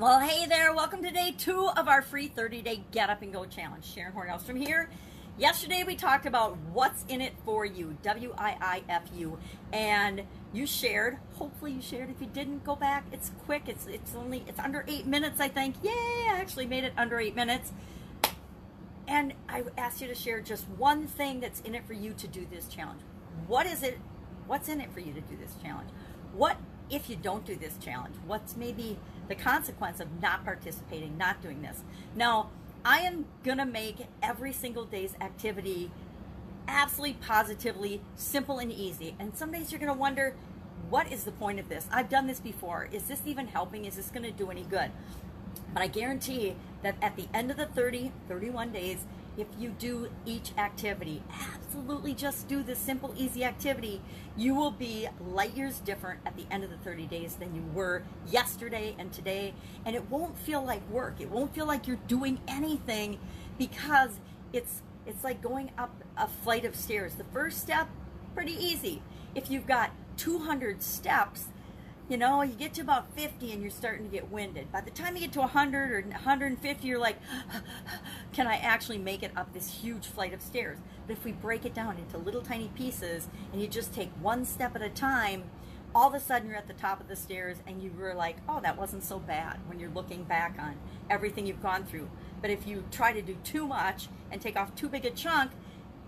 Well, hey there. Welcome to day two of our free 30 day Get Up and Go challenge. Sharon Hornhouse from here. Yesterday we talked about what's in it for you, W I I F U, and you shared. Hopefully you shared. If you didn't, go back. It's quick. It's it's only it's under eight minutes, I think. Yay! I actually made it under eight minutes. And I asked you to share just one thing that's in it for you to do this challenge. What is it? What's in it for you to do this challenge? What if you don't do this challenge? What's maybe the consequence of not participating, not doing this? Now, I am gonna make every single day's activity absolutely positively simple and easy. And some days you're gonna wonder, what is the point of this? I've done this before. Is this even helping? Is this gonna do any good? But I guarantee that at the end of the 30, 31 days, if you do each activity, absolutely just do this simple, easy activity, you will be light years different at the end of the 30 days than you were yesterday and today. And it won't feel like work. It won't feel like you're doing anything because it's it's like going up a flight of stairs. The first step, pretty easy. If you've got 200 steps, you know, you get to about 50 and you're starting to get winded. By the time you get to 100 or 150, you're like, can I actually make it up this huge flight of stairs? But if we break it down into little tiny pieces and you just take one step at a time, all of a sudden you're at the top of the stairs and you were like, oh, that wasn't so bad when you're looking back on everything you've gone through. But if you try to do too much and take off too big a chunk,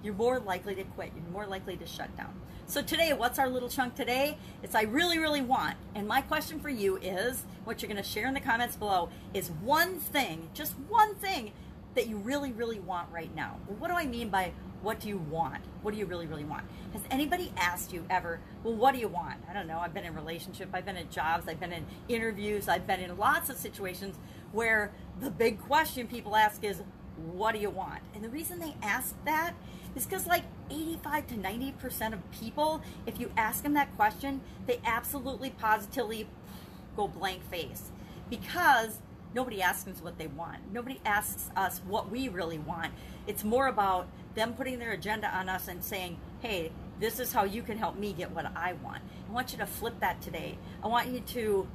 you're more likely to quit. You're more likely to shut down. So today, what's our little chunk today? It's I really, really want. And my question for you is, what you're going to share in the comments below, is one thing, just one thing that you really, really want right now. Well, what do I mean by what do you want? What do you really, really want? Has anybody asked you ever, well, what do you want? I don't know. I've been in relationship, I've been in jobs, I've been in interviews, I've been in lots of situations where the big question people ask is, what do you want? And the reason they ask that is because like 85 to 90% of people, if you ask them that question, they absolutely positively go blank face because nobody asks us what they want. Nobody asks us what we really want. It's more about them putting their agenda on us and saying, hey, this is how you can help me get what I want. I want you to flip that today. I want you to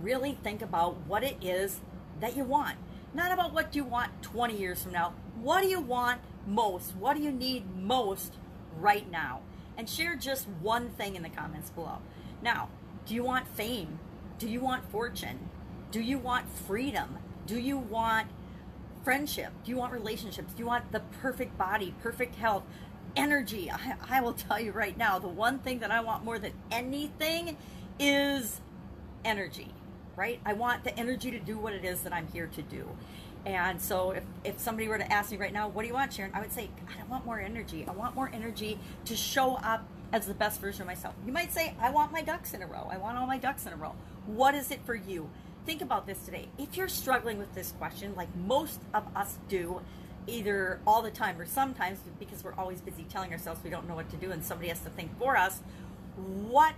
really think about what it is that you want. Not about what you want 20 years from now. What do you want most? What do you need most right now? And share just one thing in the comments below. Now, do you want fame? Do you want fortune? Do you want freedom? Do you want friendship? Do you want relationships? Do you want the perfect body, perfect health, energy? I, I will tell you right now, the one thing that I want more than anything is energy, right? I want the energy to do what it is that I'm here to do. And so if, if somebody were to ask me right now, what do you want, Sharon? I would say, I want more energy. I want more energy to show up as the best version of myself. You might say, I want my ducks in a row. I want all my ducks in a row. What is it for you? Think about this today. If you're struggling with this question, like most of us do, either all the time or sometimes because we're always busy telling ourselves we don't know what to do and somebody has to think for us, what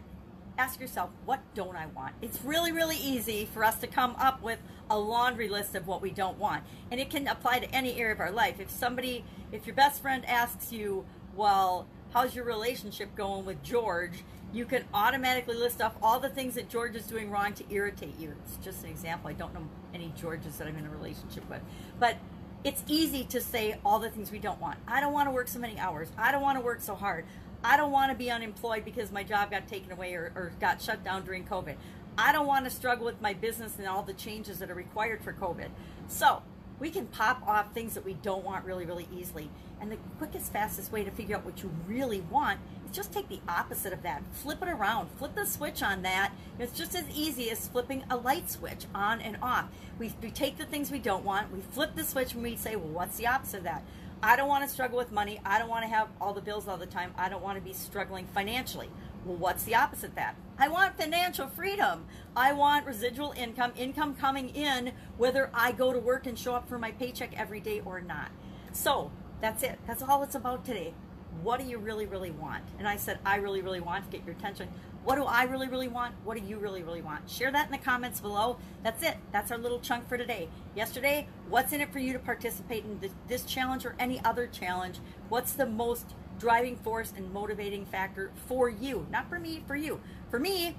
ask yourself, what don't I want? It's really, really easy for us to come up with a laundry list of what we don't want. And it can apply to any area of our life. If somebody, if your best friend asks you, well, how's your relationship going with George? You can automatically list off all the things that George is doing wrong to irritate you. It's just an example. I don't know any Georges that I'm in a relationship with. But it's easy to say all the things we don't want. I don't want to work so many hours. I don't want to work so hard. I don't want to be unemployed because my job got taken away or, or got shut down during COVID. I don't want to struggle with my business and all the changes that are required for COVID. So we can pop off things that we don't want really, really easily. And the quickest, fastest way to figure out what you really want is just take the opposite of that. Flip it around. Flip the switch on that. It's just as easy as flipping a light switch on and off. We, we take the things we don't want, we flip the switch, and we say, well, what's the opposite of that? I don't want to struggle with money. I don't want to have all the bills all the time. I don't want to be struggling financially. Well, what's the opposite of that? I want financial freedom. I want residual income, income coming in, whether I go to work and show up for my paycheck every day or not. So that's it. That's all it's about today. What do you really, really want? And I said, I really, really want to get your attention. What do I really, really want? What do you really, really want? Share that in the comments below. That's it. That's our little chunk for today. Yesterday, what's in it for you to participate in this, challenge or any other challenge? What's the most driving force and motivating factor for you? Not for me, for you. For me,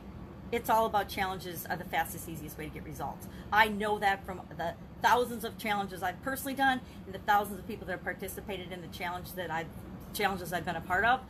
it's all about challenges are the fastest, easiest way to get results. I know that from the thousands of challenges I've personally done and the thousands of people that have participated in the challenge that I've challenges I've been a part of.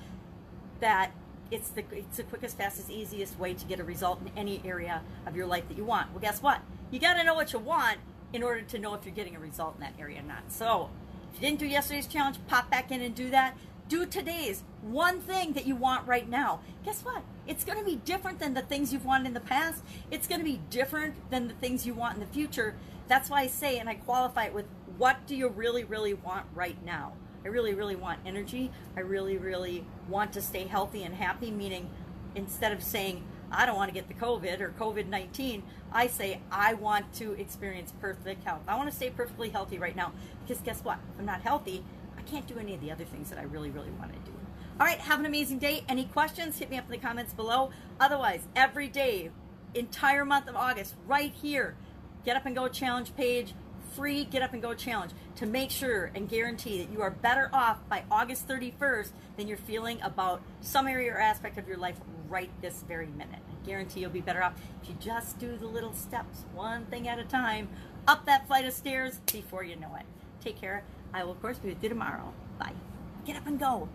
That it's the it's the quickest, fastest, easiest way to get a result in any area of your life that you want. Well, guess what? You got to know what you want in order to know if you're getting a result in that area or not. So, if you didn't do yesterday's challenge, pop back in and do that. Do today's one thing that you want right now. Guess what? It's going to be different than the things you've wanted in the past. It's going to be different than the things you want in the future. That's why I say, and I qualify it with what do you really, really want right now? I really, really want energy. I really, really want to stay healthy and happy, meaning instead of saying, I don't want to get the COVID or COVID 19, I say, I want to experience perfect health. I want to stay perfectly healthy right now because guess what? If I'm not healthy, I can't do any of the other things that I really, really want to do. All right, have an amazing day. Any questions? Hit me up in the comments below. Otherwise, every day, entire month of August, right here, Get Up and Go challenge page, free Get Up and Go challenge to make sure and guarantee that you are better off by August 31st than you're feeling about some area or aspect of your life right this very minute. I guarantee you'll be better off if you just do the little steps, one thing at a time, up that flight of stairs before you know it. Take care. I will, of course, be with you tomorrow. Bye. Get up and go.